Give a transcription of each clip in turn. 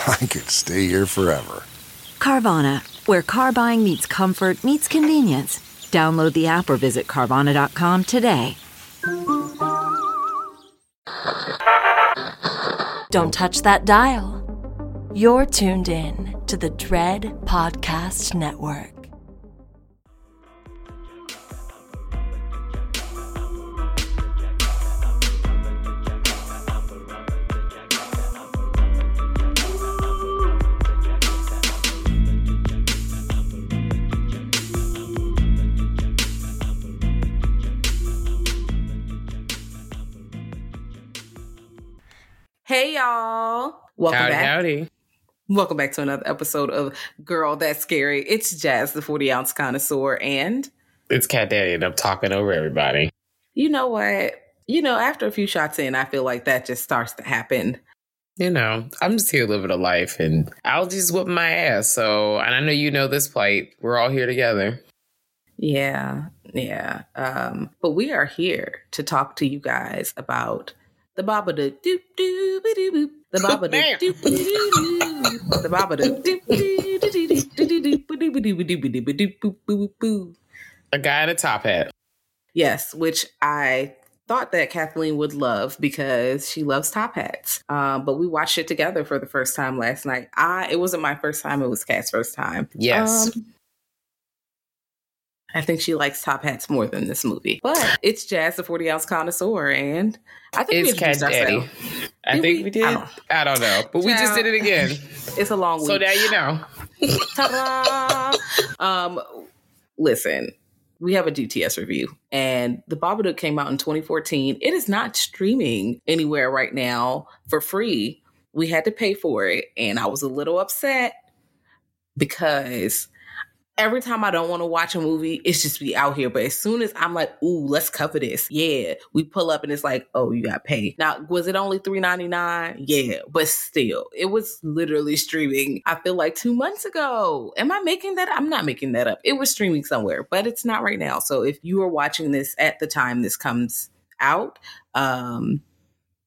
I could stay here forever. Carvana, where car buying meets comfort, meets convenience. Download the app or visit Carvana.com today. Don't touch that dial. You're tuned in to the Dread Podcast Network. Hey y'all. Welcome howdy, back. howdy. Welcome back to another episode of Girl That's Scary. It's Jazz, the 40 ounce connoisseur, and It's Cat Daddy, and I'm talking over everybody. you know what? You know, after a few shots in, I feel like that just starts to happen. You know, I'm just here living a life, and I'll just whip my ass. So, and I know you know this plight. We're all here together. Yeah, yeah. Um, but we are here to talk to you guys about the baba da doop doo doo boop. The baba da doop doo doo. The baba da doop doo doo doo doo doo doo doo A guy in a top hat. Yes, which I thought that Kathleen would love because she loves top hats. Um, but we watched it together for the first time last night. I it wasn't my first time; it was Cat's first time. Yes, um, I think she likes top hats more than this movie. But it's Jazz, the 40 ounce connoisseur, and I think it's we Cat Daddy. ourselves. I Did think we? we, did. I I don't- don't, know, but we just did it again. It's a long week. so now you know. Ta-da! um, listen, we have a DTS review, and the Babadook came out in 2014. It is not streaming anywhere right now for free. We had to pay for it, and I was a little upset because every time I don't want to watch a movie, it's just be out here. But as soon as I'm like, ooh, let's cover this, yeah, we pull up and it's like, oh, you got paid. Now, was it only three ninety nine? Yeah, but still, it was literally streaming. I feel like two months ago. Am I making that? I'm not making that up. It was streaming somewhere, but it's not right now. So if you are watching this at the time this comes out, um,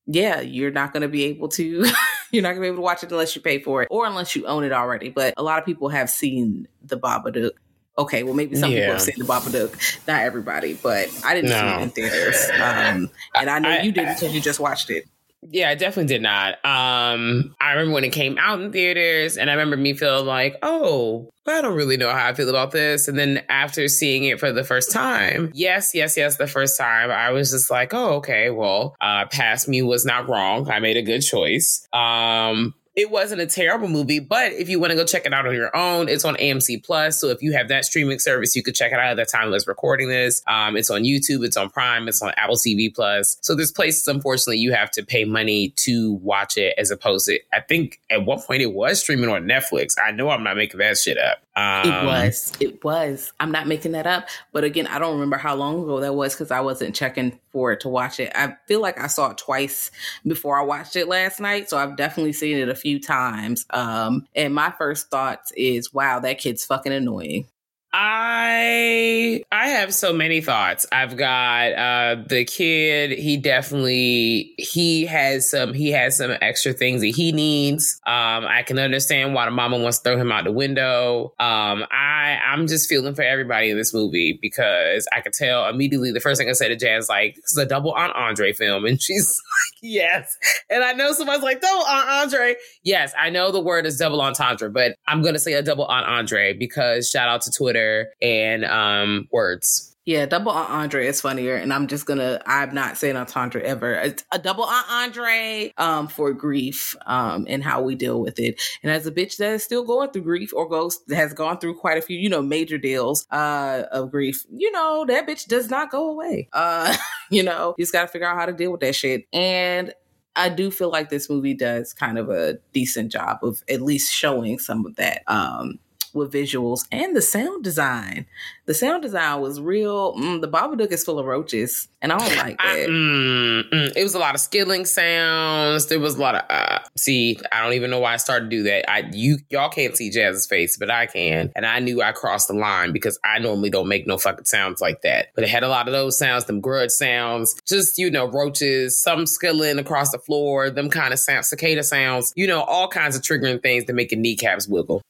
yeah, you're not going to be able to. you're not going to be able to watch it unless you pay for it or unless you own it already. But a lot of people have seen the Babadook. Okay, well, maybe some people have seen the Babadook. Not everybody, but I didn't see it in theaters. Um, and I know I- you did because you just watched it. Yeah, I definitely did not. Um, I remember when it came out in theaters, and I remember me feeling like, oh, I don't really know how I feel about this. And then after seeing it for the first time, yes, yes, yes, the first time, I was just like, oh, okay, well, uh, Past Me was not wrong. I made a good choice. Um, it wasn't a terrible movie, but if you want to go check it out on your own, it's on AMC Plus. So if you have that streaming service, you could check it out at the time I was recording this. Um, it's on YouTube, it's on Prime, it's on Apple TV Plus. So there's places, unfortunately, you have to pay money to watch it, as opposed to I think at one point it was streaming on Netflix. I know I'm not making that shit up. Um, It was. It was. I'm not making that up. But again, I don't remember how long ago that was because I wasn't checking for it to watch it. I feel like I saw it twice before I watched it last night. So I've definitely seen it a few times. Um, and my first thoughts is, wow, that kid's fucking annoying. I I have so many thoughts. I've got uh the kid, he definitely he has some he has some extra things that he needs. Um I can understand why the mama wants to throw him out the window. Um I I'm just feeling for everybody in this movie because I could tell immediately the first thing I said to Jazz like this is a double Aunt Andre film, and she's like, yes. And I know someone's like double Aunt Andre. Yes, I know the word is double entendre, but I'm gonna say a double Aunt Andre because shout out to Twitter and um words. Yeah, double Andre is funnier, and I'm just gonna. I'm not saying entendre ever. It's a double Andre um, for grief um, and how we deal with it. And as a bitch that is still going through grief or goes has gone through quite a few, you know, major deals uh, of grief, you know, that bitch does not go away. Uh, you know, you just got to figure out how to deal with that shit. And I do feel like this movie does kind of a decent job of at least showing some of that. Um, with visuals and the sound design. The sound design was real. Mm, the Babadook is full of roaches, and I don't like that. I, mm, mm, it was a lot of skilling sounds. There was a lot of uh, see. I don't even know why I started to do that. I you y'all can't see Jazz's face, but I can, and I knew I crossed the line because I normally don't make no fucking sounds like that. But it had a lot of those sounds, them grudge sounds, just you know roaches, some skilling across the floor, them kind of sound, cicada sounds. You know all kinds of triggering things to make your kneecaps wiggle.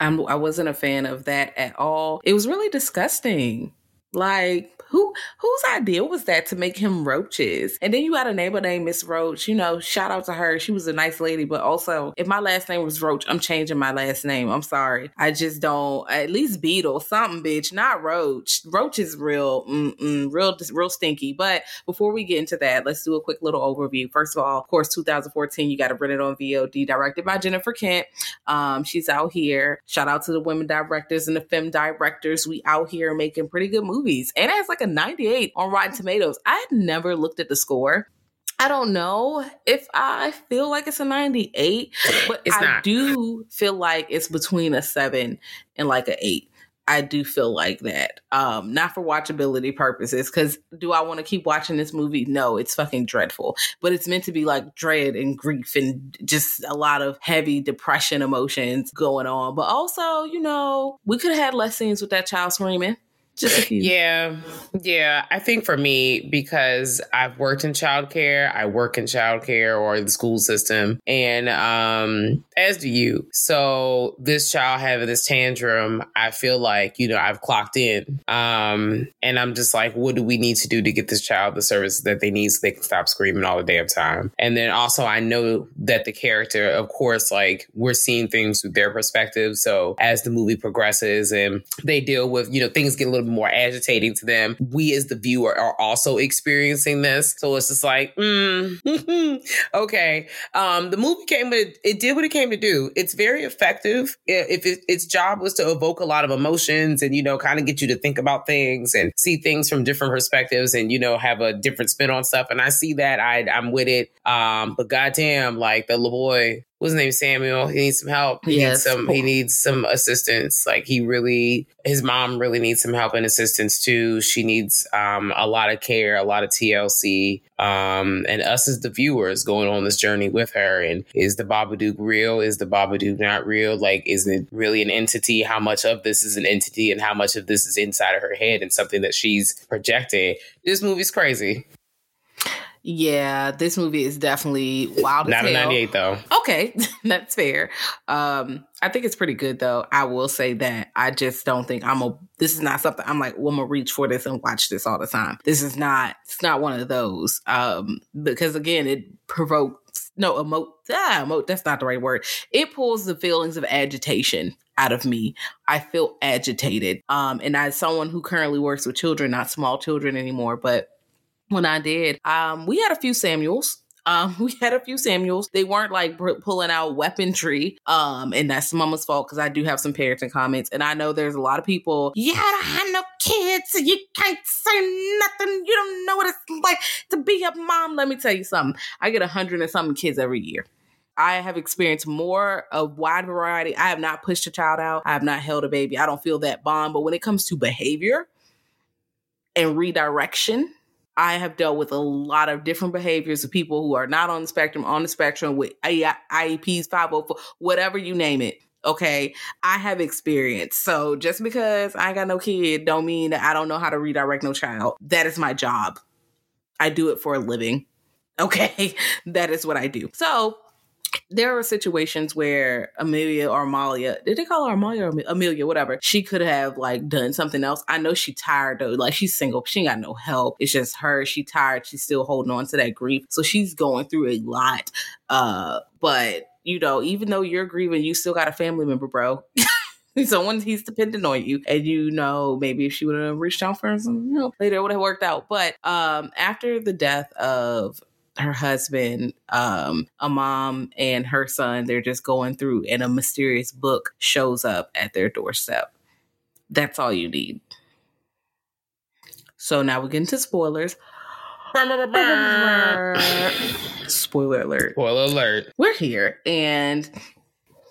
I'm, I wasn't a fan of that at all. It was really disgusting. Like, who whose idea was that to make him roaches? And then you got a neighbor named Miss Roach. You know, shout out to her. She was a nice lady, but also if my last name was Roach, I'm changing my last name. I'm sorry. I just don't. At least Beetle, something, bitch, not Roach. Roach is real, real, real stinky. But before we get into that, let's do a quick little overview. First of all, of course, 2014, you got to rent it on VOD, directed by Jennifer Kent. Um, she's out here. Shout out to the women directors and the femme directors. We out here making pretty good movies, and has like like a 98 on Rotten Tomatoes. I had never looked at the score. I don't know if I feel like it's a 98, but it's I not. do feel like it's between a seven and like an eight. I do feel like that. Um, not for watchability purposes, because do I want to keep watching this movie? No, it's fucking dreadful. But it's meant to be like dread and grief and just a lot of heavy depression emotions going on. But also, you know, we could have had less scenes with that child screaming. Just a few. Yeah. Yeah. I think for me, because I've worked in childcare, I work in childcare or the school system, and um, as do you. So this child having this tantrum, I feel like, you know, I've clocked in. Um, and I'm just like, what do we need to do to get this child the service that they need so they can stop screaming all the damn time? And then also, I know that the character, of course, like we're seeing things through their perspective. So as the movie progresses and they deal with, you know, things get a little more agitating to them. We as the viewer are also experiencing this. So it's just like, mm, okay. Um, the movie came, it, it did what it came to do. It's very effective. If it, its job was to evoke a lot of emotions and, you know, kind of get you to think about things and see things from different perspectives and, you know, have a different spin on stuff. And I see that I, I'm with it. Um, but goddamn, like the little boy what's his name Samuel. He needs some help. He yes. needs some he needs some assistance. Like he really his mom really needs some help and assistance too. She needs um, a lot of care, a lot of TLC. Um, and us as the viewers going on this journey with her. And is the Babadook real? Is the Babadook not real? Like, is it really an entity? How much of this is an entity and how much of this is inside of her head and something that she's projecting? This movie's crazy. Yeah, this movie is definitely wild. Not a ninety eight though. Okay, that's fair. Um, I think it's pretty good though. I will say that. I just don't think I'm a. This is not something I'm like. Well, I'm gonna reach for this and watch this all the time. This is not. It's not one of those. Um, because again, it provokes no emote. Ah, emote. That's not the right word. It pulls the feelings of agitation out of me. I feel agitated. Um, and as someone who currently works with children, not small children anymore, but when I did, um, we had a few Samuels. Um, we had a few Samuels. They weren't like pulling out weaponry. Um, and that's mama's fault because I do have some parenting comments. And I know there's a lot of people, I don't have no kids. You can't say nothing. You don't know what it's like to be a mom. Let me tell you something. I get a hundred and something kids every year. I have experienced more of wide variety. I have not pushed a child out. I have not held a baby. I don't feel that bond. But when it comes to behavior and redirection, I have dealt with a lot of different behaviors of people who are not on the spectrum, on the spectrum with IEPs, 504, whatever you name it. Okay. I have experience. So just because I got no kid don't mean that I don't know how to redirect no child. That is my job. I do it for a living. Okay. that is what I do. So there are situations where Amelia or Amalia, did they call her Amalia or Amelia, whatever, she could have like done something else. I know she tired though. Like she's single. She ain't got no help. It's just her. She tired. She's still holding on to that grief. So she's going through a lot. Uh, but you know, even though you're grieving, you still got a family member, bro. someone he's dependent on you and you know maybe if she would have reached out for some know, later it would have worked out but um after the death of her husband, um, a mom and her son, they're just going through, and a mysterious book shows up at their doorstep. That's all you need. So now we get into spoilers. Spoiler alert. Spoiler alert. We're here, and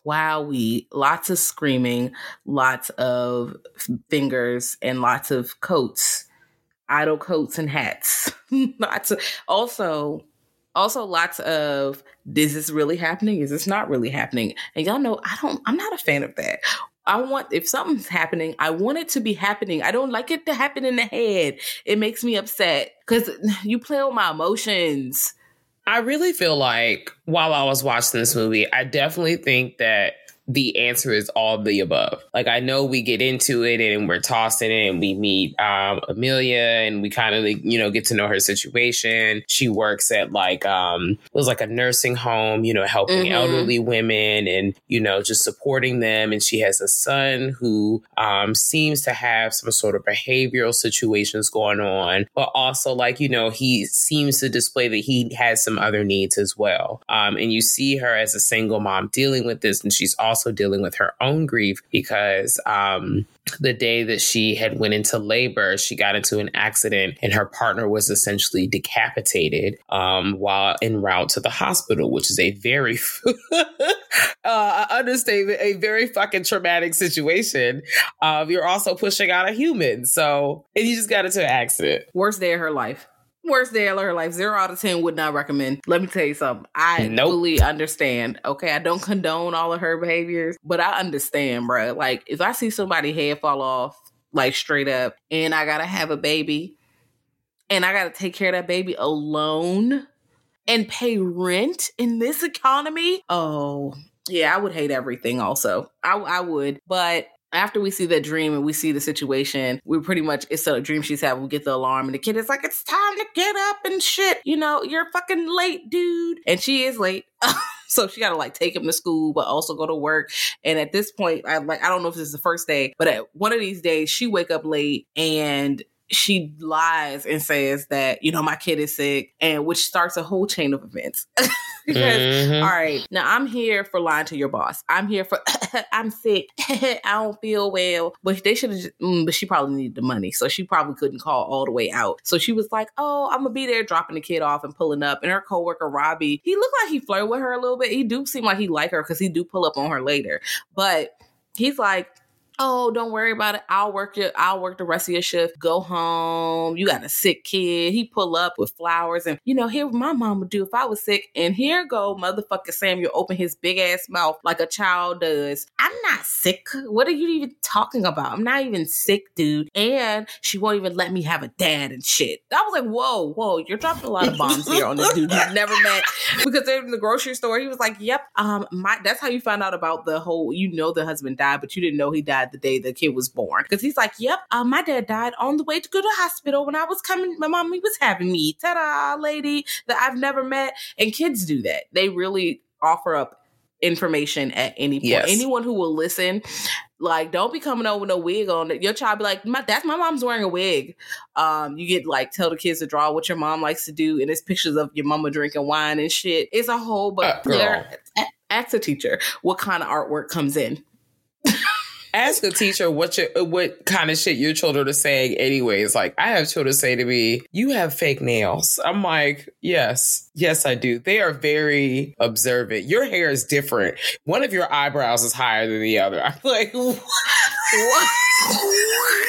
wow, we lots of screaming, lots of fingers, and lots of coats idle coats and hats. lots of also also lots of this is this really happening? Is this not really happening? And y'all know I don't I'm not a fan of that. I want if something's happening, I want it to be happening. I don't like it to happen in the head. It makes me upset because you play with my emotions. I really feel like while I was watching this movie, I definitely think that the answer is all the above. Like I know we get into it and we're tossing it and we meet um, Amelia and we kind of like, you know get to know her situation. She works at like um it was like a nursing home, you know, helping mm-hmm. elderly women and you know just supporting them. And she has a son who um seems to have some sort of behavioral situations going on, but also like you know he seems to display that he has some other needs as well. Um, and you see her as a single mom dealing with this, and she's also also dealing with her own grief because um, the day that she had went into labor, she got into an accident and her partner was essentially decapitated um, while en route to the hospital, which is a very uh, understatement, a very fucking traumatic situation. Um, you're also pushing out a human, so and you just got into an accident. Worst day of her life worst day of her life. Zero out of ten would not recommend. Let me tell you something. I nope. fully understand. Okay, I don't condone all of her behaviors, but I understand, bro. Like if I see somebody head fall off, like straight up, and I gotta have a baby, and I gotta take care of that baby alone, and pay rent in this economy. Oh, yeah, I would hate everything. Also, I, I would, but after we see that dream and we see the situation, we pretty much it's a dream she's having. We get the alarm, and the kid is like, "It's time to get up and shit." You know, you're fucking late, dude, and she is late. so she got to like take him to school, but also go to work. And at this point, I like I don't know if this is the first day, but at one of these days, she wake up late and she lies and says that you know my kid is sick and which starts a whole chain of events because mm-hmm. all right now i'm here for lying to your boss. I'm here for i'm sick. I don't feel well. But they should have mm, but she probably needed the money so she probably couldn't call all the way out. So she was like oh i'm gonna be there dropping the kid off and pulling up. And her coworker robbie he looked like he flirted with her a little bit. He do seem like he like her because he do pull up on her later. But he's like oh, don't worry about it. I'll work your, I'll work the rest of your shift. Go home. You got a sick kid. He pull up with flowers and you know, here my mom would do if I was sick. And here go motherfucker Samuel open his big ass mouth like a child does. I'm not sick. What are you even talking about? I'm not even sick, dude. And she won't even let me have a dad and shit. I was like, whoa, whoa, you're dropping a lot of bombs here on this dude you've never met. Because they're in the grocery store, he was like, Yep, um, my that's how you found out about the whole you know the husband died, but you didn't know he died the day the kid was born. Because he's like, yep, uh, my dad died on the way to go to hospital when I was coming. My mommy was having me. Ta-da, lady that I've never met. And kids do that. They really offer up information at any point. Yes. Anyone who will listen, like, don't be coming over with a wig on. Your child be like, my, that's my mom's wearing a wig. Um, you get like tell the kids to draw what your mom likes to do, and it's pictures of your mama drinking wine and shit. It's a whole, but uh, ask a teacher what kind of artwork comes in. Ask a teacher what your what kind of shit your children are saying anyways. Like i have children say to me you have fake nails. I'm like yes. Yes i do. They are very observant. Your hair is different. One of your eyebrows is higher than the other. I'm like what?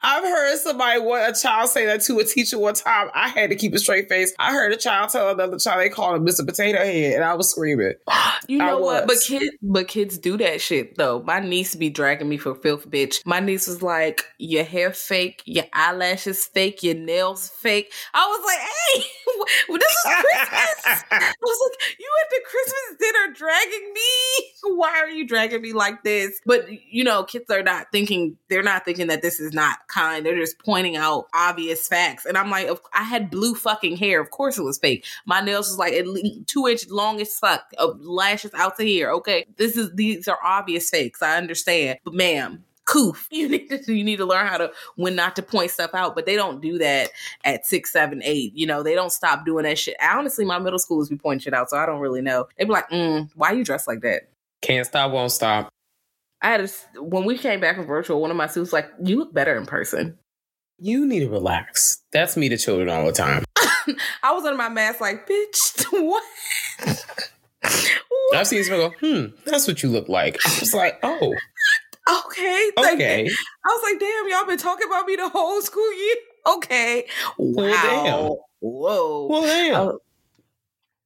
I've heard somebody, what a child say that to a teacher one time. I had to keep a straight face. I heard a child tell another child they called him Mr. Potato Head, and I was screaming. You know what? But kids, but kids do that shit though. My niece be dragging me for filth, bitch. My niece was like, "Your hair fake, your eyelashes fake, your nails fake." I was like, "Hey, well, this is Christmas. I was like, you at the Christmas dinner dragging me? Why are you dragging me like this? But you know, kids are not thinking. They're not thinking that this is not kind. They're just pointing out obvious facts. And I'm like, I had blue fucking hair. Of course it was fake. My nails was like at least two inches long as fuck. Of lashes out to here. Okay, this is these are obvious fakes. I understand, but ma'am, coof. You need to you need to learn how to when not to point stuff out. But they don't do that at six, seven, eight. You know, they don't stop doing that shit. Honestly, my middle schoolers be pointing shit out, so I don't really know. They'd be like, mm, "Why you dress like that?" Can't stop, won't stop. I had a, when we came back from virtual, one of my students was like, "You look better in person." You need to relax. That's me to children all the time. I was under my mask, like, bitch, what? I've seen someone go, hmm, that's what you look like. I was like, oh. Okay. Okay. You. I was like, damn, y'all been talking about me the whole school year. Okay. Wow. Well, damn. Whoa. Well, damn. Uh,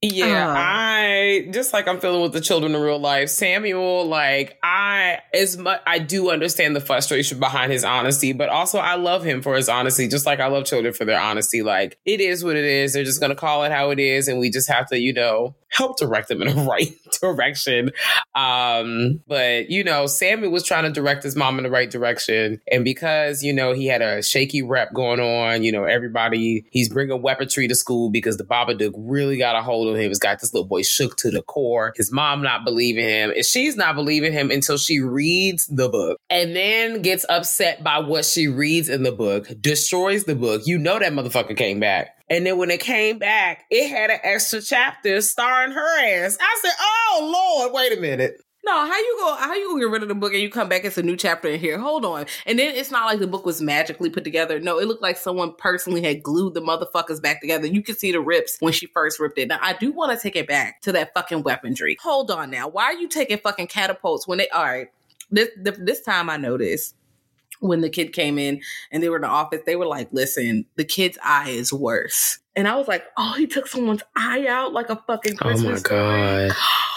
Yeah, Uh. I just like I'm feeling with the children in real life. Samuel, like I as much I do understand the frustration behind his honesty, but also I love him for his honesty, just like I love children for their honesty. Like it is what it is. They're just gonna call it how it is, and we just have to, you know, help direct them in the right direction. Um, but you know, Sammy was trying to direct his mom in the right direction, and because you know he had a shaky rep going on, you know, everybody he's bringing weaponry to school because the Babadook really got a hold of him. He's got this little boy shook to the core. His mom not believing him, and she's not believing him until she reads the book, and then gets upset by what she reads in the book, destroys the book. You know that motherfucker came back. And then when it came back, it had an extra chapter starring her ass. I said, "Oh Lord, wait a minute." No, how you go? How you gonna get rid of the book and you come back? It's a new chapter in here. Hold on, and then it's not like the book was magically put together. No, it looked like someone personally had glued the motherfuckers back together. You can see the rips when she first ripped it. Now, I do want to take it back to that fucking weaponry. Hold on now, why are you taking fucking catapults when they? All right, this this time I noticed when the kid came in and they were in the office, they were like, "Listen, the kid's eye is worse." And I was like, "Oh, he took someone's eye out like a fucking oh Christmas toy."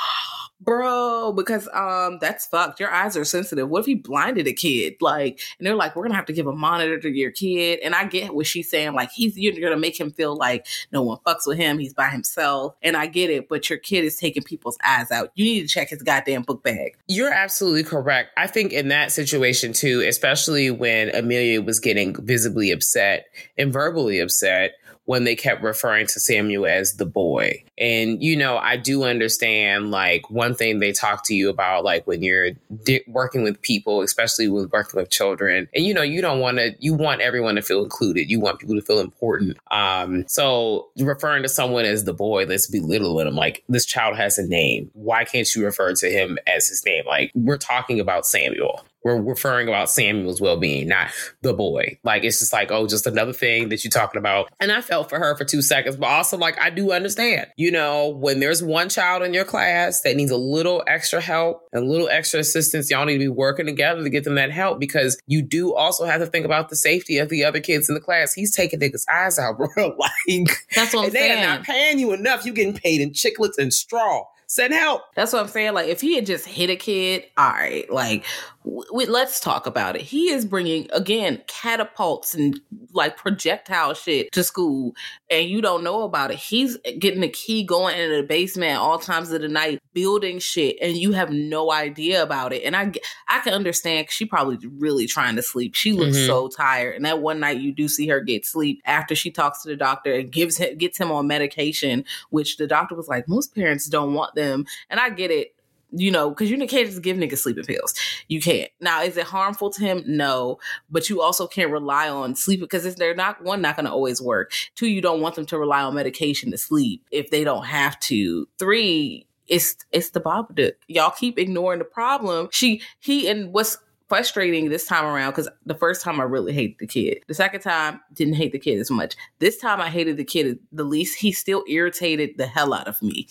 bro because um that's fucked. Your eyes are sensitive. What if he blinded a kid? Like and they're like we're gonna have to give a monitor to your kid. And i get what she's saying like he's you're gonna make him feel like no one fucks with him. He's by himself. And i get it but your kid is taking people's eyes out. You need to check his goddamn book bag. You're absolutely correct. I think in that situation too, especially when Amelia was getting visibly upset and verbally upset when they kept referring to Samuel as the boy. And, you know, I do understand like one thing they talk to you about, like when you're di- working with people, especially with working with children, and, you know, you don't want to, you want everyone to feel included. You want people to feel important. Um, so referring to someone as the boy, let's belittle him. Like this child has a name. Why can't you refer to him as his name? Like we're talking about Samuel we're referring about Samuel's well being, not the boy. Like it's just like, oh, just another thing that you're talking about. And I felt for her for two seconds, but also like I do understand. You know, when there's one child in your class that needs a little extra help and a little extra assistance, y'all need to be working together to get them that help because you do also have to think about the safety of the other kids in the class. He's taking niggas' eyes out, bro. like That's what I'm and they saying. are not paying you enough. You're getting paid in chiclets and straw. Send help. That's what I'm saying. Like, if he had just hit a kid, all right, like, w- w- let's talk about it. He is bringing, again, catapults and like projectile shit to school, and you don't know about it. He's getting the key going in the basement at all times of the night, building shit, and you have no idea about it. And I, I can understand she probably really trying to sleep. She looks Mhm. so tired. And that one night you do see her get sleep after she talks to the doctor and gives him, gets him on medication, which the doctor was like, most parents don't want them. And I get it, you know, because you can't just give niggas sleeping pills. You can't. Now, is it harmful to him? No. But you also can't rely on sleep because they're not, one, not going to always work. Two, you don't want them to rely on medication to sleep if they don't have to. Three, it's it's the Babadook. Y'all keep ignoring the problem. She he and what's frustrating this time around because the first time I really hated the kid. The second time didn't hate the kid as much. This time I hated the kid the least. He still irritated the hell out of me.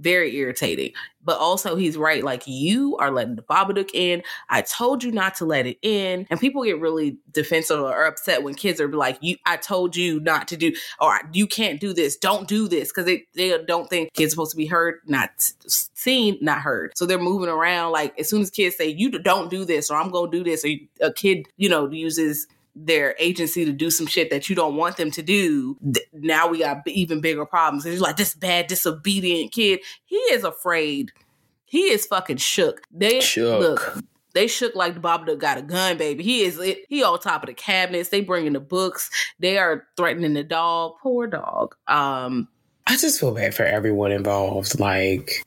Very irritating. But also he's right. Like you are letting the Babadook in. I told you not to let it in. And people get really defensive or upset when kids are like, "You, I told you not to do, or you can't do this. Don't do this," because they they don't think kids supposed to be heard, not seen, not heard. So they're moving around like as soon as kids say, "You don't do this," or "I'm gonna do this," or a kid, you know, uses their agency to do some shit that you don't want them to do, th- now we got even bigger problems. And you're like, this bad, disobedient kid. He is afraid. He is fucking shook. They Shook. look. They shook like the Babadook got a gun, baby. He is it. He on top of the cabinets. They bringing the books. They are threatening the dog. Poor dog. Um, I just feel bad for everyone involved. Like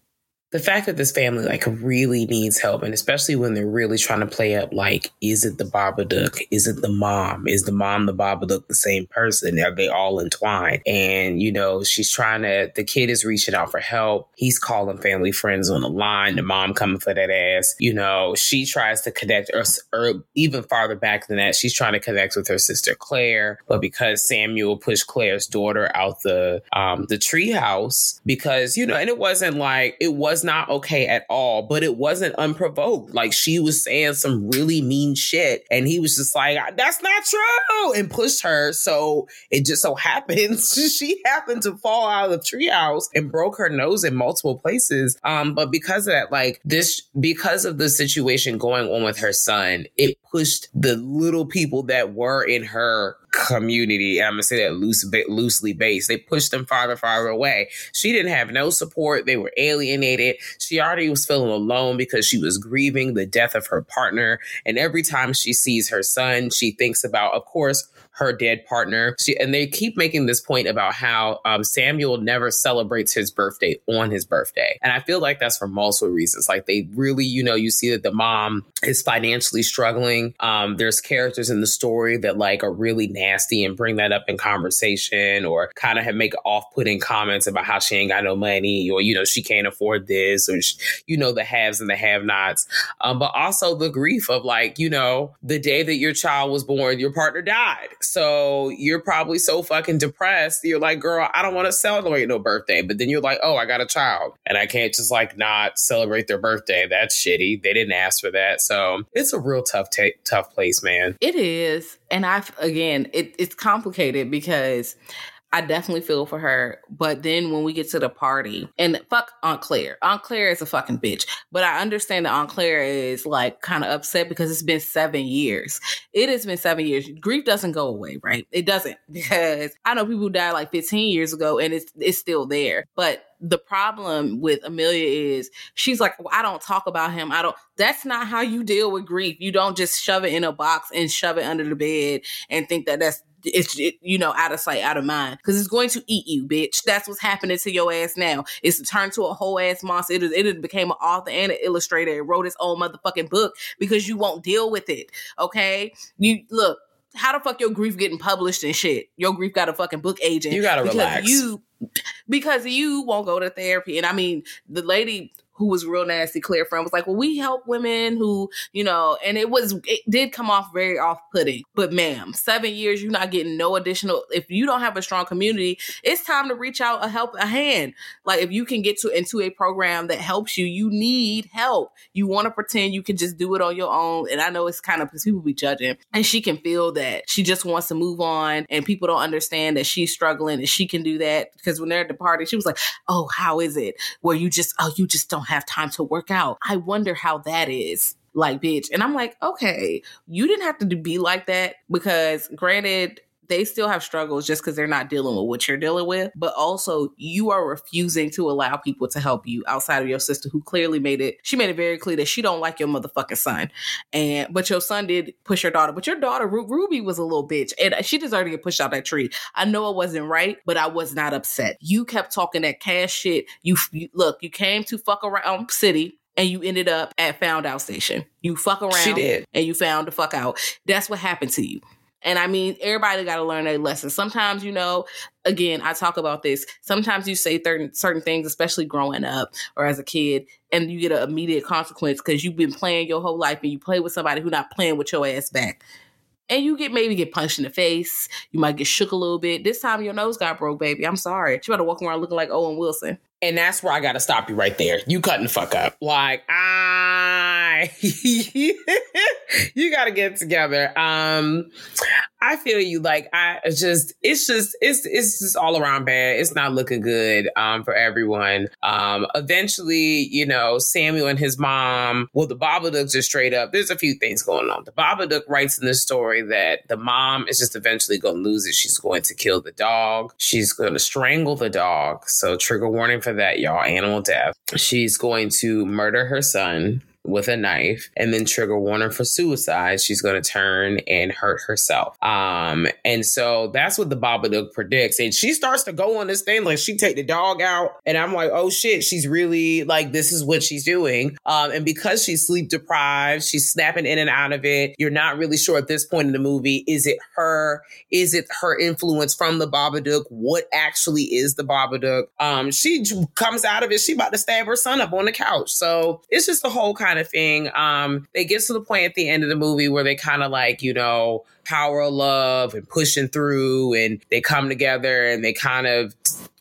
the fact that this family like really needs help, and especially when they're really trying to play up like, is it the Babadook? Is it the mom? Is the mom the Babadook the same person? Are they all entwined? And you know, she's trying to. The kid is reaching out for help. He's calling family friends on the line. The mom coming for that ass. You know, she tries to connect, or, or even farther back than that, she's trying to connect with her sister Claire, but because Samuel pushed Claire's daughter out the um the treehouse, because you know, and it wasn't like it was not okay at all, but it wasn't unprovoked. Like she was saying some really mean shit, and he was just like, "That's not true," and pushed her. So it just so happens she happened to fall out of the treehouse and broke her nose in multiple places. Um, but because of that, like this, because of the situation going on with her son, it pushed the little people that were in her community. I'm gonna say that loose, loosely based. They pushed them farther, farther away. She didn't have no support. They were alienated. She already was feeling alone because she was grieving the death of her partner. And every time she sees her son, she thinks about, of course, her dead partner. She, and they keep making this point about how um, Samuel never celebrates his birthday on his birthday. And I feel like that's for multiple reasons. Like they really, you know, you see that the mom is financially struggling. Um, there's characters in the story that like are really nasty and bring that up in conversation or kind of make off-putting comments about how she ain't got no money or, you know, she can't afford this or, sh- you know, the haves and the have-nots. Um, but also the grief of like, you know, the day that your child was born, your partner died. So you're probably so fucking depressed. You're like, girl, I don't want to celebrate no birthday. But then you're like, oh, I got a child and I can't just like not celebrate their birthday. That's shitty. They didn't ask for that. So it's a real tough, ta tough place, man. It is. And I've, again, it, it's complicated because I definitely feel for her. But then when we get to the party, and fuck Aunt Claire. Aunt Claire is a fucking bitch. But I understand that Aunt Claire is like kind of upset because it's been seven years. It has been seven years. Grief doesn't go away, right? It doesn't because I know people who died like 15 years ago and it's it's still there. But the problem with Amelia is she's like, well, I don't talk about him. I don't. That's not how you deal with grief. You don't just shove it in a box and shove it under the bed and think that that's it's it, you know out of sight, out of mind because it's going to eat you, bitch. That's what's happening to your ass now. It's turned to a whole ass monster. It is. It became an author and an illustrator and wrote its own motherfucking book because you won't deal with it. Okay, you look. How the fuck your grief getting published and shit? Your grief got a fucking book agent. You gotta relax. You because you won't go to therapy. And I mean, the lady who was real nasty, Claire friend was like, well, we help women who, you know, and it was, it did come off very off putting. But ma'am, seven years, you're not getting no additional. If you don't have a strong community, it's time to reach out a help, a hand. Like if you can get to into a program that helps you, you need help. You want to pretend you can just do it on your own. And I know it's kind of because people be judging and she can feel that she just wants to move on and people don't understand that she's struggling and she can do that. Because when they're at the party, she was like, oh, how is it where you just, oh, you just don't have time to work out. I wonder how that is. Like, bitch. And I'm like, okay, you didn't have to be like that because, granted, they still have struggles just because they're not dealing with what you're dealing with. But also, you are refusing to allow people to help you outside of your sister, who clearly made it. She made it very clear that she don't like your motherfucking son, and but your son did push your daughter. But your daughter Ru- Ruby was a little bitch, and she deserved to get pushed out that tree. I know it wasn't right, but I was not upset. You kept talking that cash shit. You, you look, you came to fuck around city and you ended up at found out station. You fuck around She did. and you found the fuck out. That's what happened to you. And I mean, everybody got to learn a lesson. Sometimes, you know, again, I talk about this. Sometimes you say certain certain things, especially growing up or as a kid, and you get an immediate consequence because you've been playing your whole life and you play with somebody who's not playing with your ass back. And you get maybe get punched in the face. You might get shook a little bit. This time your nose got broke, baby. I'm sorry. You better walk around looking like Owen Wilson. And that's where I got to stop you right there. You cutting the fuck up. Like, I. you got to get together. Um, I feel you. Like I just, it's just, it's it's just all around bad. It's not looking good um, for everyone. Um, eventually, you know, Samuel and his mom. Well, the Babadook just straight up. There's a few things going on. The Babadook writes in the story that the mom is just eventually going to lose it. She's going to kill the dog. She's going to strangle the dog. So trigger warning for that, y'all. Animal death. She's going to murder her son with a knife and then trigger warning for suicide, she's going to turn and hurt herself. Um, and so that's what the Babadook predicts. And she starts to go on this thing like she take the dog out, and I'm like, oh shit, she's really like this is what she's doing. Um, and because she's sleep deprived, she's snapping in and out of it. You're not really sure at this point in the movie is it her? Is it her influence from the Babadook? What actually is the Babadook? Um, she comes out of it. She about to stab her son up on the couch. So it's just the whole kind kind of thing. Um, they get to the point at the end of the movie where they kind of like, you know, power of love and pushing through and they come together and they kind of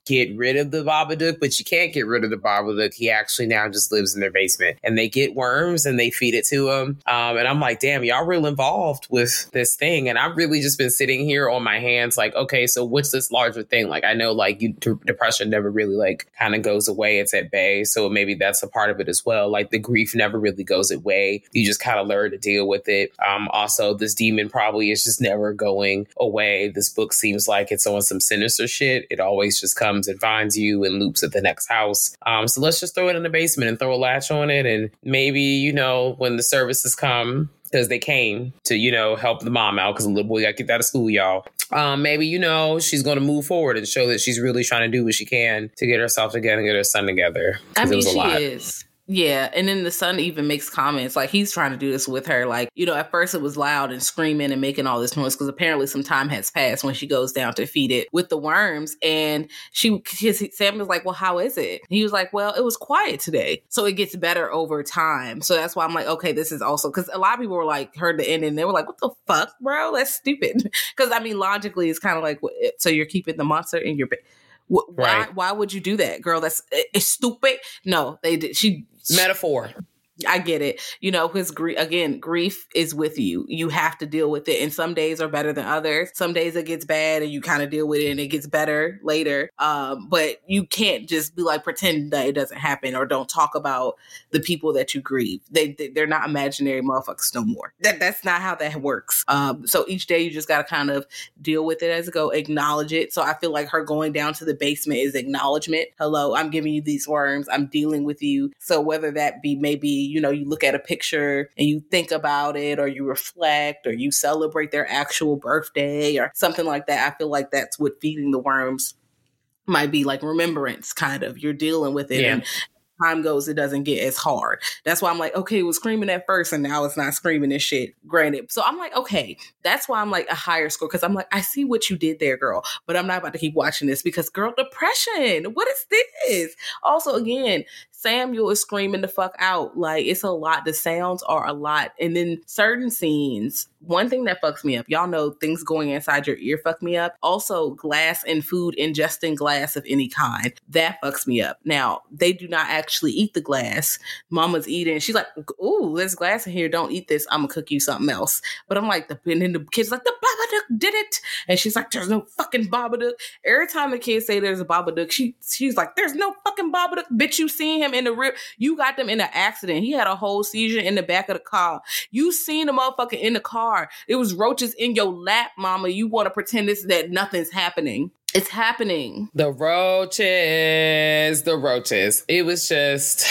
get rid of the Babadook, but you can't get rid of the Babadook. He actually now just lives in their basement and they get worms and they feed it to him. Um, and I'm like, damn, y'all real involved with this thing. And I've really just been sitting here on my hands, like, okay, so what's this larger thing? Like, I know like you, depression never really like kind of goes away. It's at bay. So maybe that's a part of it as well. Like the grief never really goes away. You just kind of learn to deal with it. Um, also, this demon probably is just never going away. This book seems like it's on some sinister shit. It always just comes comes and finds you and loops at the next house. Um, so let's just throw it in the basement and throw a latch on it. And maybe, you know, when the services come, because they came to, you know, help the mom out because the little boy got kicked out of school, y'all. Um, maybe, you know, she's going to move forward and show that she's really trying to do what she can to get herself together and get her son together. I mean, she lot. is. Yeah, and then the son even makes comments like he's trying to do this with her. Like, you know, at first it was loud and screaming and making all this noise because apparently some time has passed when she goes down to feed it with the worms. And she, his, Sam was like, Well, how is it? he was like, Well, it was quiet today. So it gets better over time. So that's why I'm like, Okay, this is also because a lot of people were like, heard the end and they were like, What the fuck, bro? That's stupid. Because I mean, logically, it's kind of like, so you're keeping the monster in your bed. Why? Right. Why would you do that, girl? That's eh, it's stupid. No, they did. She metaphor. I get it. You know, because grief, again, grief is with you. You have to deal with it. And some days are better than others. Some days it gets bad and you kind of deal with it and it gets better later. Um, but you can't just be like, pretend that it doesn't happen or don't talk about the people that you grieve. They, they, are not imaginary motherfuckers no more. That, that's not how that works. Um, so each day you just got to kind of deal with it as it go, acknowledge it. So I feel like her going down to the basement is acknowledgement. Hello, I'm giving you these worms. I'm dealing with you. So whether that be maybe you know, you look at a picture and you think about it or you reflect or you celebrate their actual birthday or something like that. I feel like that's what feeding the worms might be like remembrance kind of you're dealing with it yeah. and time goes, it doesn't get as hard. That's why I'm like, okay, it was screaming at first and now it's not screaming and shit. Granted. So I'm like, okay, that's why I'm like a higher score because I'm like, I see what you did there, girl. But I'm not about to keep watching this because, girl, depression. What is this? Also, again, Samuel is screaming the fuck out. Like it's a lot. The sounds are a lot. And then certain scenes, one thing that fucks me up, y'all know things going inside your ear fuck me up. Also, glass and food, ingesting glass of any kind, that fucks me up. Now, they do not actually eat the glass. Mama's eating. She's like, ooh, there's glass in here. Don't eat this. I'm gonna cook you something else. But I'm like, the and then the kid's like, the Babadook did it. And she's like, there's no fucking Babadook. Every time the kids say there's a Babadook, she she's like, there's no fucking Babadook. Bitch, you seen him in the rip. You got them in an accident. He had a whole seizure in the back of the car. You seen the motherfucker in the car. It was roaches in your lap, mama. You want to pretend this that nothing's happening. It's happening. The roaches, the roaches. It was just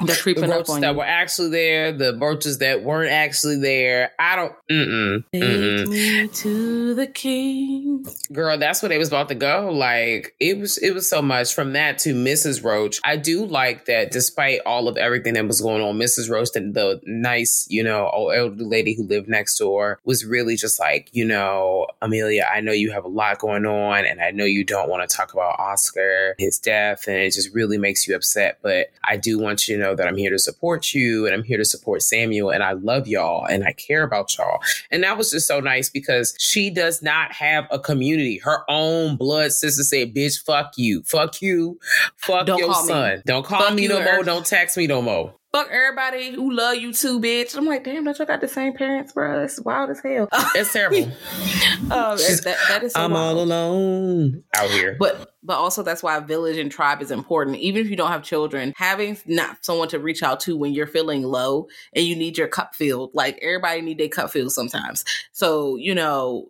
They're creeping the up on that you. were actually there, the roaches that weren't actually there. I don't. Mm-mm, mm-mm. me to the king, girl. That's where they was about to go. Like it was. It was so much from that to Mrs. Roach. I do like that, despite all of everything that was going on, Mrs. Roach, the, the nice, you know, old elderly lady who lived next door, was really just like, you know, Amelia. I know you have a lot going on, and I know you don't want to talk about Oscar, his death, and it just really makes you upset. But I do want you to know that I'm here to support you and I'm here to support Samuel and I love y'all and I care about y'all. And that was just so nice because she does not have a community. Her own blood sister said, bitch, fuck you. Fuck you. Fuck Don't your son. Me. Don't call fuck me no more. Don't text me no more. Fuck everybody who love you too, bitch. I'm like, damn, don't you got the same parents, bro? It's wild as hell. It's terrible. um, that, that is so I'm wild. all alone out here. But but also that's why village and tribe is important. Even if you don't have children, having not someone to reach out to when you're feeling low and you need your cup filled. Like everybody need their cup filled sometimes. So you know.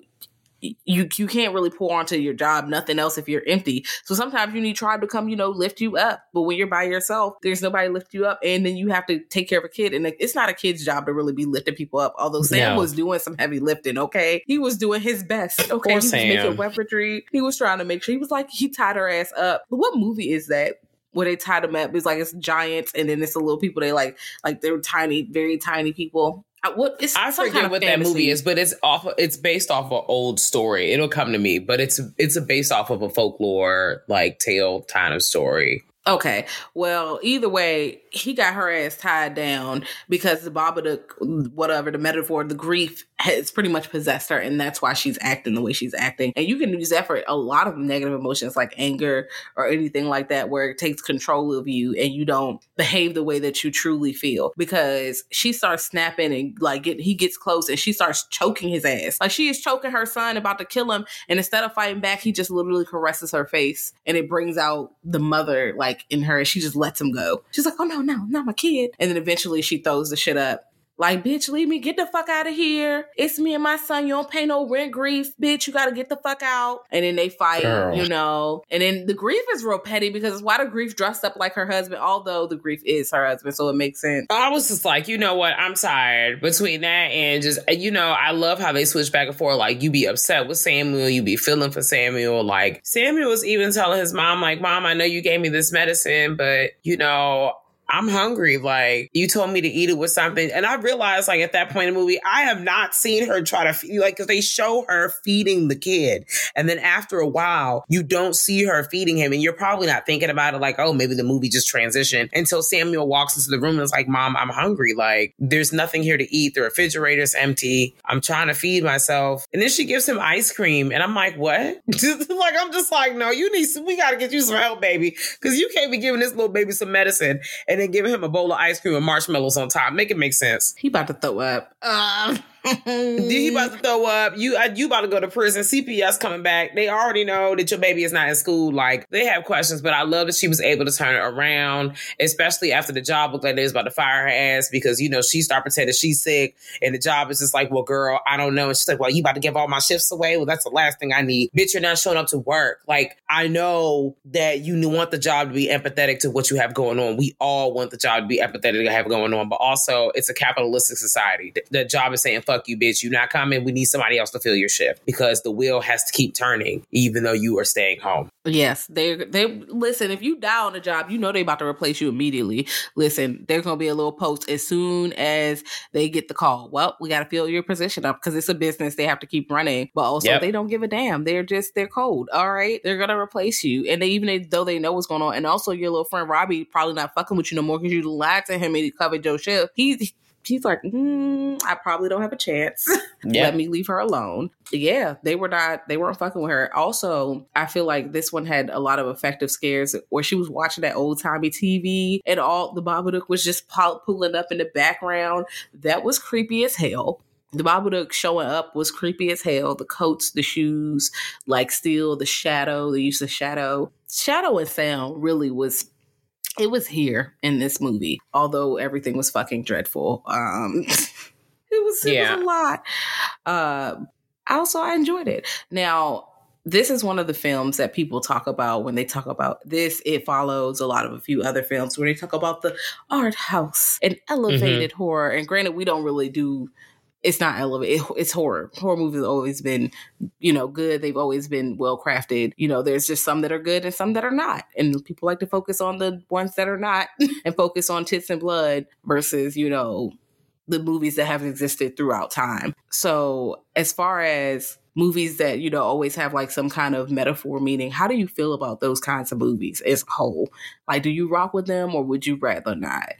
You you can't really pour onto your job nothing else if you're empty. So sometimes you need tribe to come, you know, lift you up. But when you're by yourself, there's nobody to lift you up, and then you have to take care of a kid. And it's not a kid's job to really be lifting people up. Although Sam No. was doing some heavy lifting, okay, he was doing his best. Okay, he was Sam. making weaponry. He was trying to make sure he was like he tied her ass up. But what movie is that? Where they tied them up? It's like it's giants, and then it's the little people. They like like they're tiny, very tiny people. What it's I forget what that movie is, but it's off. It's based off an old story. It'll come to me, but it's it's a based off of a folklore like tale kind of story. Okay. Well, either way, he got her ass tied down because the Babadook, whatever the metaphor, the grief has pretty much possessed her, and that's why she's acting the way she's acting. And you can use that for a lot of negative emotions like anger or anything like that, where it takes control of you and you don't behave the way that you truly feel. Because she starts snapping and like get, he gets close and she starts choking his ass. Like she is choking her son, about to kill him, and instead of fighting back, he just literally caresses her face, and it brings out the mother like in her. She just lets him go. She's like, "Oh no, no, not my kid." And then eventually she throws the shit up. Like, bitch, leave me, get the fuck out of here. It's me and my son. You don't pay no rent grief, bitch. You gotta get the fuck out. And then they fight, Girl. you know. And then the grief is real petty because it's why the grief dressed up like her husband, although the grief is her husband, so it makes sense. I was just like, you know what? I'm tired between that and just, you know, I love how they switch back and forth. Like, you be upset with Samuel, you be feeling for Samuel. Like, Samuel was even telling his mom, like, Mom, I know you gave me this medicine, but, you know, I'm hungry. Like, you told me to eat it with something. And I realized, like, at that point in the movie, I have not seen her try to feed, like, because they show her feeding the kid. And then after a while, you don't see her feeding him. And you're probably not thinking about it like, oh, maybe the movie just transitioned until Samuel walks into the room and is like, Mom, I'm hungry. Like, there's nothing here to eat. The refrigerator's empty. I'm trying to feed myself. And then she gives him ice cream. And I'm like, what? like, I'm just like, no, you need some, we got to get you some help, baby. Because you can't be giving this little baby some medicine and then giving him a bowl of ice cream and marshmallows on top. Make it make sense. He about to throw up. Um, You about to throw up. You you about to go to prison. CPS coming back. They already know that your baby is not in school. Like they have questions, but I love that she was able to turn it around, especially after the job looked like they was about to fire her ass because you know she started pretending she's sick, and the job is just like, well, girl, I don't know. And she's like, well, you about to give all my shifts away? Well, that's the last thing I need. Bitch, you're not showing up to work. Like I know that you want the job to be empathetic to what you have going on. We all want the job to be empathetic to have going on, but also it's a capitalistic society. The, the job is saying, fuck you, bitch. You're not coming. We need somebody else to fill your shift because the wheel has to keep turning, even though you are staying home. Yes, they they listen. If you die on the job, you know they about to replace you immediately. Listen, there's gonna be a little post as soon as they get the call. Well, we got to fill your position up because it's a business. They have to keep running, but also Yep. they don't give a damn. They're just they're cold. All right, they're gonna replace you, and they even though they know what's going on, and also your little friend Robbie probably not fucking with you no more because you lied to him and he covered your shift. He. He's like, mm, I probably don't have a chance. Let me leave her alone. Yeah, they were not, they weren't fucking with her. Also, I feel like this one had a lot of effective scares where she was watching that old timey TV and all the Babadook was just pu- pulling up in the background. That was creepy as hell. The Babadook showing up was creepy as hell. The coats, the shoes, like still the shadow, the use of shadow. Shadow and sound really was it was here in this movie, although everything was fucking dreadful. Um, it was, it Yeah. was a lot. Uh, also, I enjoyed it. Now, this is one of the films that people talk about when they talk about this. It follows a lot of a few other films where they talk about the art house and elevated horror. And granted, we don't really do. It's not elevated. it's horror. Horror movies have always been, you know, good. They've always been well crafted. You know, there's just some that are good and some that are not. And people like to focus on the ones that are not and focus on tits and blood versus, you know, the movies that have existed throughout time. So, as far as movies that, you know, always have like some kind of metaphor meaning, how do you feel about those kinds of movies as a whole? Like, do you rock with them or would you rather not?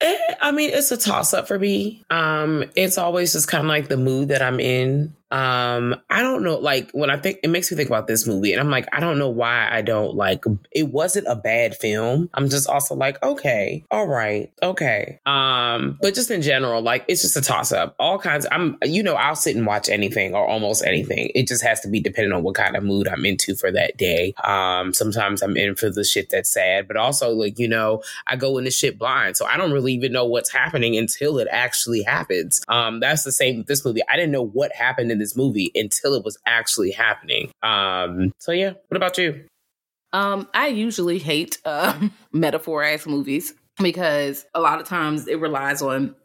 Eh, I mean, it's a toss up for me. Um, it's always just kind of like the mood that I'm in. Um, I don't know. Like when I think it makes me think about this movie, and I'm like, I don't know why I don't like. It wasn't a bad film. I'm just also like, okay, all right, okay. Um, but just in general, like it's just a toss up. All kinds. I'm, you know, I'll sit and watch anything or almost anything. It just has to be dependent on what kind of mood I'm into for that day. Um, sometimes I'm in for the shit that's sad, but also like you know, I go into shit blind, so I don't really even know what's happening until it actually happens. Um, that's the same with this movie. I didn't know what happened in this movie until it was actually happening. Um, so yeah, what about you? Um, I usually hate uh, metaphor ass movies because a lot of times it relies on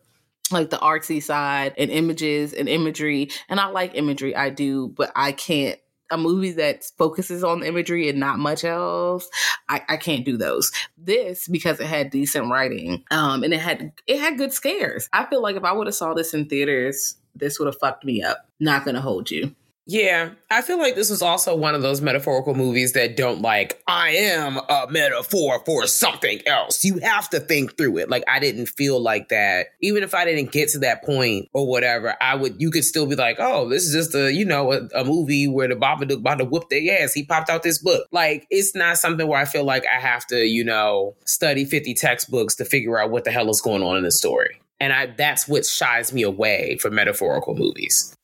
like the artsy side and images and imagery. And I like imagery, I do, but I can't a movie that focuses on imagery and not much else, I, I can't do those. This because it had decent writing, um, and it had it had good scares. I feel like if I would have saw this in theaters, this would have fucked me up. Not gonna hold you. Yeah, I feel like this was also one of those metaphorical movies that don't like, I am a metaphor for something else. You have to think through it. Like, I didn't feel like that. Even if I didn't get to that point or whatever, I would, you could still be like, oh, this is just a, you know, a, a movie where the Babadook about to whoop their ass. He popped out this book. Like, it's not something where I feel like I have to, you know, study 50 textbooks to figure out what the hell is going on in the story. And I, that's what shies me away from metaphorical movies.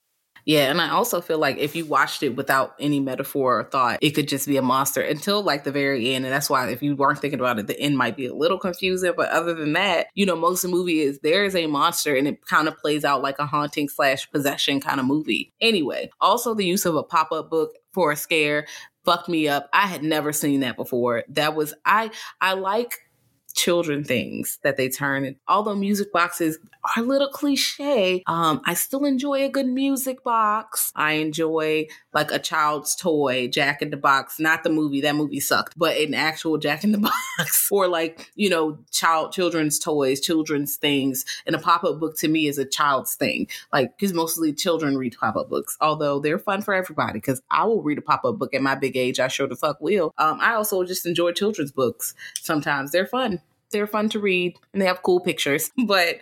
Yeah, and I also feel like if you watched it without any metaphor or thought, it could just be a monster until like the very end. And that's why if you weren't thinking about it, the end might be a little confusing. But other than that, you know, most of the movie is there is a monster and it kind of plays out like a haunting slash possession kind of movie. Anyway, also the use of a pop up book for a scare fucked me up. I had never seen that before. That was I I like children things that they turn. although music boxes are a little cliche, um, I still enjoy a good music box. I enjoy like a child's toy, Jack in the Box, not the movie. That movie sucked, but an actual Jack in the Box, or like you know, child children's toys, children's things. And a pop up book to me is a child's thing, like because mostly children read pop up books. Although they're fun for everybody, because I will read a pop up book at my big age. I sure the fuck will. Um, I also just enjoy children's books. Sometimes they're fun they're fun to read and they have cool pictures. But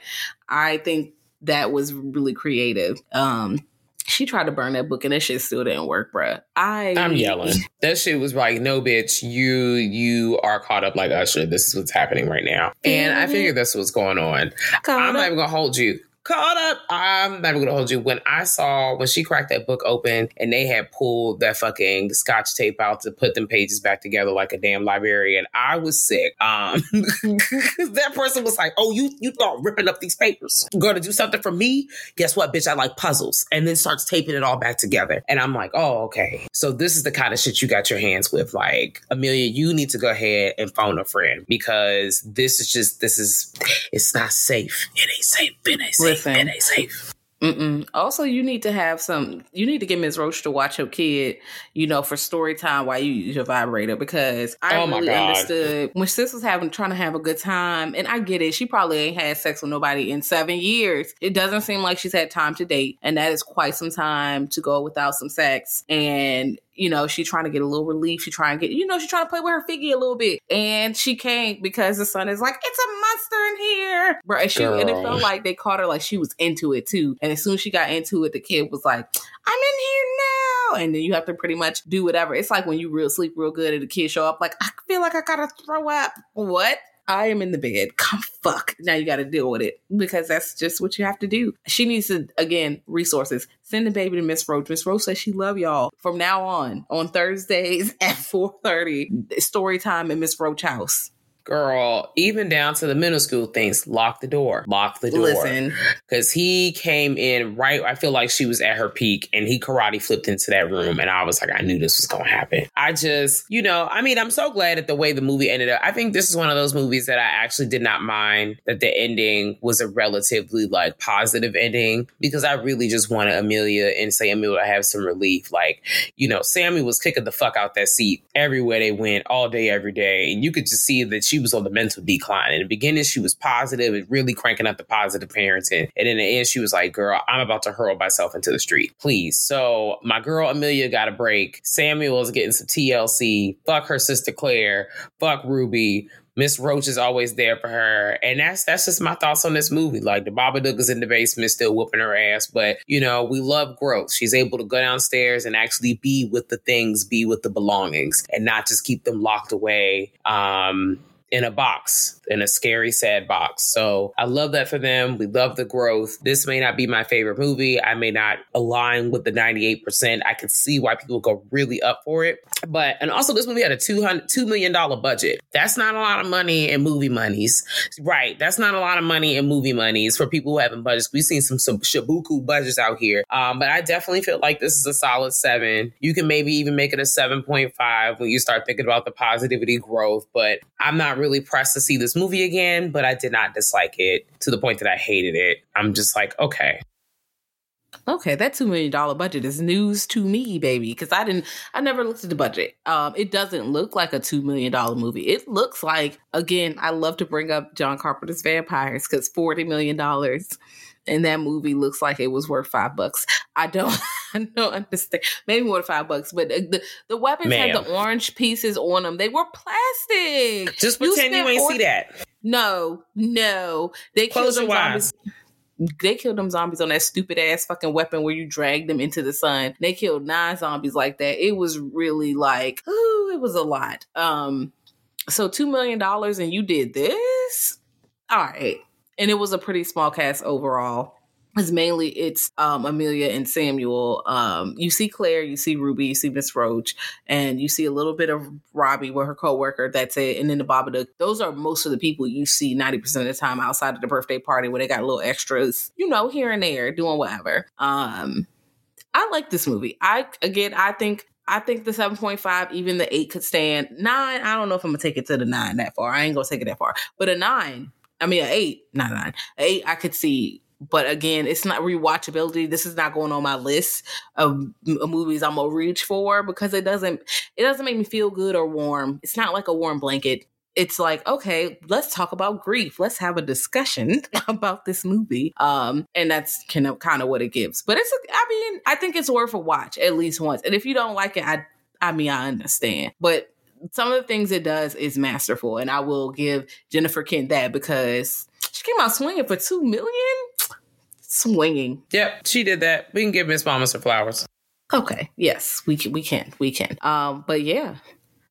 I think that was really creative. Um, she tried to burn that book and that shit still didn't work, bruh. I I'm yelling. that shit was like, no, bitch, you you are caught up like Usher. This is what's happening right now, and I figured this was going on. Caught I'm up. not even gonna hold you caught up. I'm never gonna hold you. When I saw when she cracked that book open and they had pulled that fucking scotch tape out to put them pages back together like a damn librarian, I was sick. Um, that person was like, "Oh, you you thought ripping up these papers gonna do something for me? Guess what, bitch? I like puzzles." And then starts taping it all back together, and I'm like, "Oh, okay. So this is the kind of shit you got your hands with. Like, Amelia, you need to go ahead and phone a friend because this is just this is it's not safe. It ain't safe. It ain't safe." Ain't safe. Mm-mm. Also, you need to have some. You need to get Ms. Roach to watch her kid, you know, for story time while you use your vibrator because I oh really understood when sis was having trying to have a good time, and I get it. She probably ain't had sex with nobody in seven years. It doesn't seem like she's had time to date, and that is quite some time to go without some sex. And you know, she trying to get a little relief. She trying to get, you know, she trying to play with her figgy a little bit. And she can't because the son is like, it's a monster in here. Bro, and, she, and it felt like they caught her like she was into it too. And as soon as she got into it, the kid was like, I'm in here now. And then you have to pretty much do whatever. It's like when you real sleep real good and the kids show up like, I feel like I gotta throw up. What? I am in the bed. Come fuck. Now you got to deal with it because that's just what you have to do. She needs to again resources. Send the baby to Miss Roach. Miss Roach says she love y'all from now on on Thursdays at four thirty. Story time in Miss Roach house girl, even down to the middle school things, lock the door, lock the door. Listen, because he came in right. I feel like she was at her peak, and he karate flipped into that room, and I was like, I knew this was going to happen. I just, you know, I mean, I'm so glad at the way the movie ended up. I think this is one of those movies that I actually did not mind that the ending was a relatively like positive ending because I really just wanted Amelia and Samuel to have some relief. Like, you know, Sammy was kicking the fuck out that seat everywhere they went, all day, every day, and you could just see that she was on the mental decline. In the beginning, she was positive and really cranking up the positive parenting. And in the end, she was like, girl, I'm about to hurl myself into the street. Please. So my girl Amelia got a break. Samuel's getting some TLC. Fuck her sister Claire. Fuck Ruby. Miss Roach is always there for her. And that's that's just my thoughts on this movie. Like the Babadook is in the basement still whooping her ass. But you know, we love growth. She's able to go downstairs and actually be with the things, be with the belongings, and not just keep them locked away. Um, in a box, in a scary, sad box. So I love that for them. We love the growth. This may not be my favorite movie. I may not align with the 98%. I can see why people go really up for it. But, and also this movie had a $200, $2 million budget. That's not a lot of money in movie monies. Right. That's not a lot of money in movie monies for people who haven't budgets. We've seen some, some shabuku budgets out here. Um, but I definitely feel like this is a solid seven. You can maybe even make it a 7.5 when you start thinking about the positivity growth. But I'm not really pressed to see this movie again, but I did not dislike it to the point that I hated it. I'm just like, okay. Okay, that two million dollar budget is news to me, baby. Because I didn't, I never looked at the budget. Um, it doesn't look like a two million dollar movie. It looks like, again, I love to bring up John Carpenter's Vampires because forty million dollars in that movie looks like it was worth five bucks. I don't, I don't understand. Maybe more than five bucks, but the the weapons Ma'am. had the orange pieces on them. They were plastic. Just pretend you, ain't 40 see that. No, no, they killed Close them your zombies. They killed them zombies on that stupid ass fucking weapon where you drag them into the sun. They killed nine zombies like that. It was really like, ooh, it was a lot. Um, so two million dollars and you did this? All right. And it was a pretty small cast overall. It's mainly it's um Amelia and Samuel. Um, you see Claire, you see Ruby, you see Miss Roach, and you see a little bit of Robbie with her coworker. That's it. And then the Babadook. Those are most of the people you see ninety percent of the time outside of the birthday party where they got little extras, you know, here and there doing whatever. Um, I like this movie. I again, I think I think the 7.5, even the 8 could stand. 9, I don't know if I'm going to take it to the 9 that far. I ain't going to take it that far. But a 9, I mean, an 8, not a 9. A 8, I could see. But again, it's not rewatchability. This is not going on my list of movies I'm gonna reach for because it doesn't it doesn't make me feel good or warm. It's not like a warm blanket. It's like, okay, let's talk about grief. Let's have a discussion about this movie. Um, and that's kind of kind of what it gives. But it's, I mean, I think it's worth a watch at least once. And if you don't like it, I, I mean, I understand. But some of the things it does is masterful, and I will give Jennifer Kent that because she came out swinging for two million. Swinging. Yep, she did that. We can give Miss Mama some flowers. Okay. Yes, we can. We can. We can. Um. But yeah,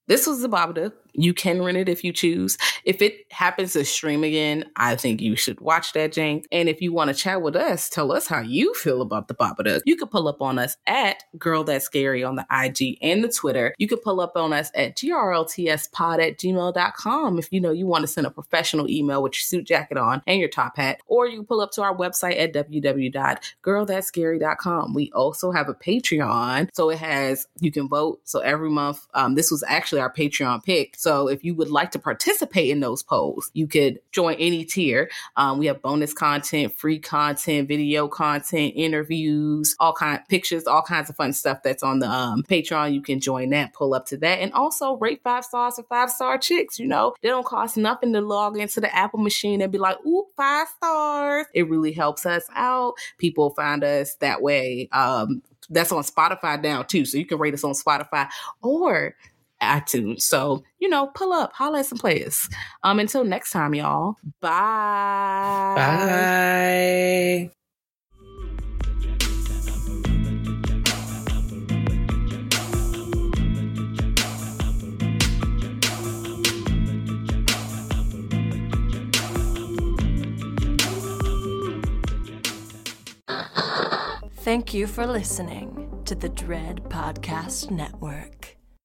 this was the Babadook. You can rent it if you choose. If it happens to stream again, I think you should watch that, Jank. And if you want to chat with us, tell us how you feel about the Babadook. You can pull up on us at Girl That's Scary on the IG and the Twitter. You can pull up on us at grltspod at gmail.com if you know you want to send a professional email with your suit jacket on and your top hat. Or you pull up to our website at www.girlthatscary.com. We also have a Patreon. So it has, you can vote. So every month, um, this was actually our Patreon pick. So if you would like to participate in those polls, you could join any tier. Um, we have bonus content, free content, video content, interviews, all kind pictures, all kinds of fun stuff that's on the um, Patreon. You can join that, pull up to that, and also rate five stars for five star chicks. You know, they don't cost nothing to log into the Apple machine and be like, "Ooh, five stars." It really helps us out. People find us that way. Um, that's on Spotify now too, so you can rate us on Spotify or iTunes. So, you know, pull up, holla at some players. Um, until next time, y'all. Bye. Bye. Thank you for listening to the Dread Podcast Network.